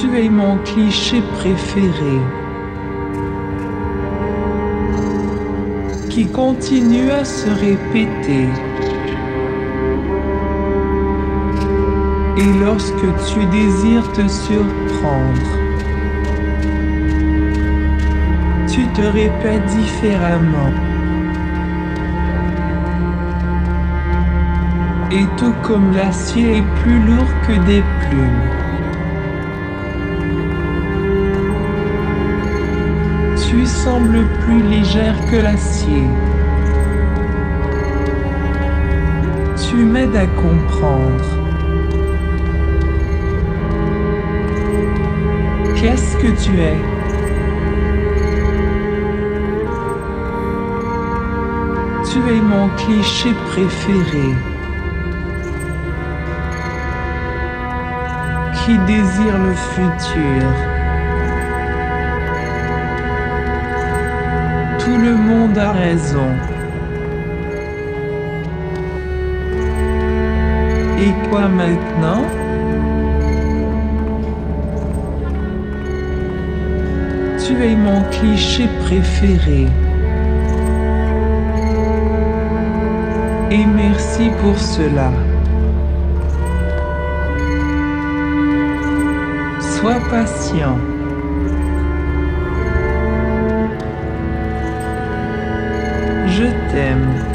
Tu es mon cliché préféré. Qui continue à se répéter. Et lorsque tu désires te surprendre, tu te répètes différemment. Et tout comme l'acier est plus lourd que des plumes. Tu sembles plus légère que l'acier. Tu m'aides à comprendre. Qu'est-ce que tu es? Tu es mon cliché préféré. Qui désire le futur? Tout le monde a raison. Et quoi maintenant? Tu es mon cliché préféré. Et merci pour cela. Sois patient. Je t'aime.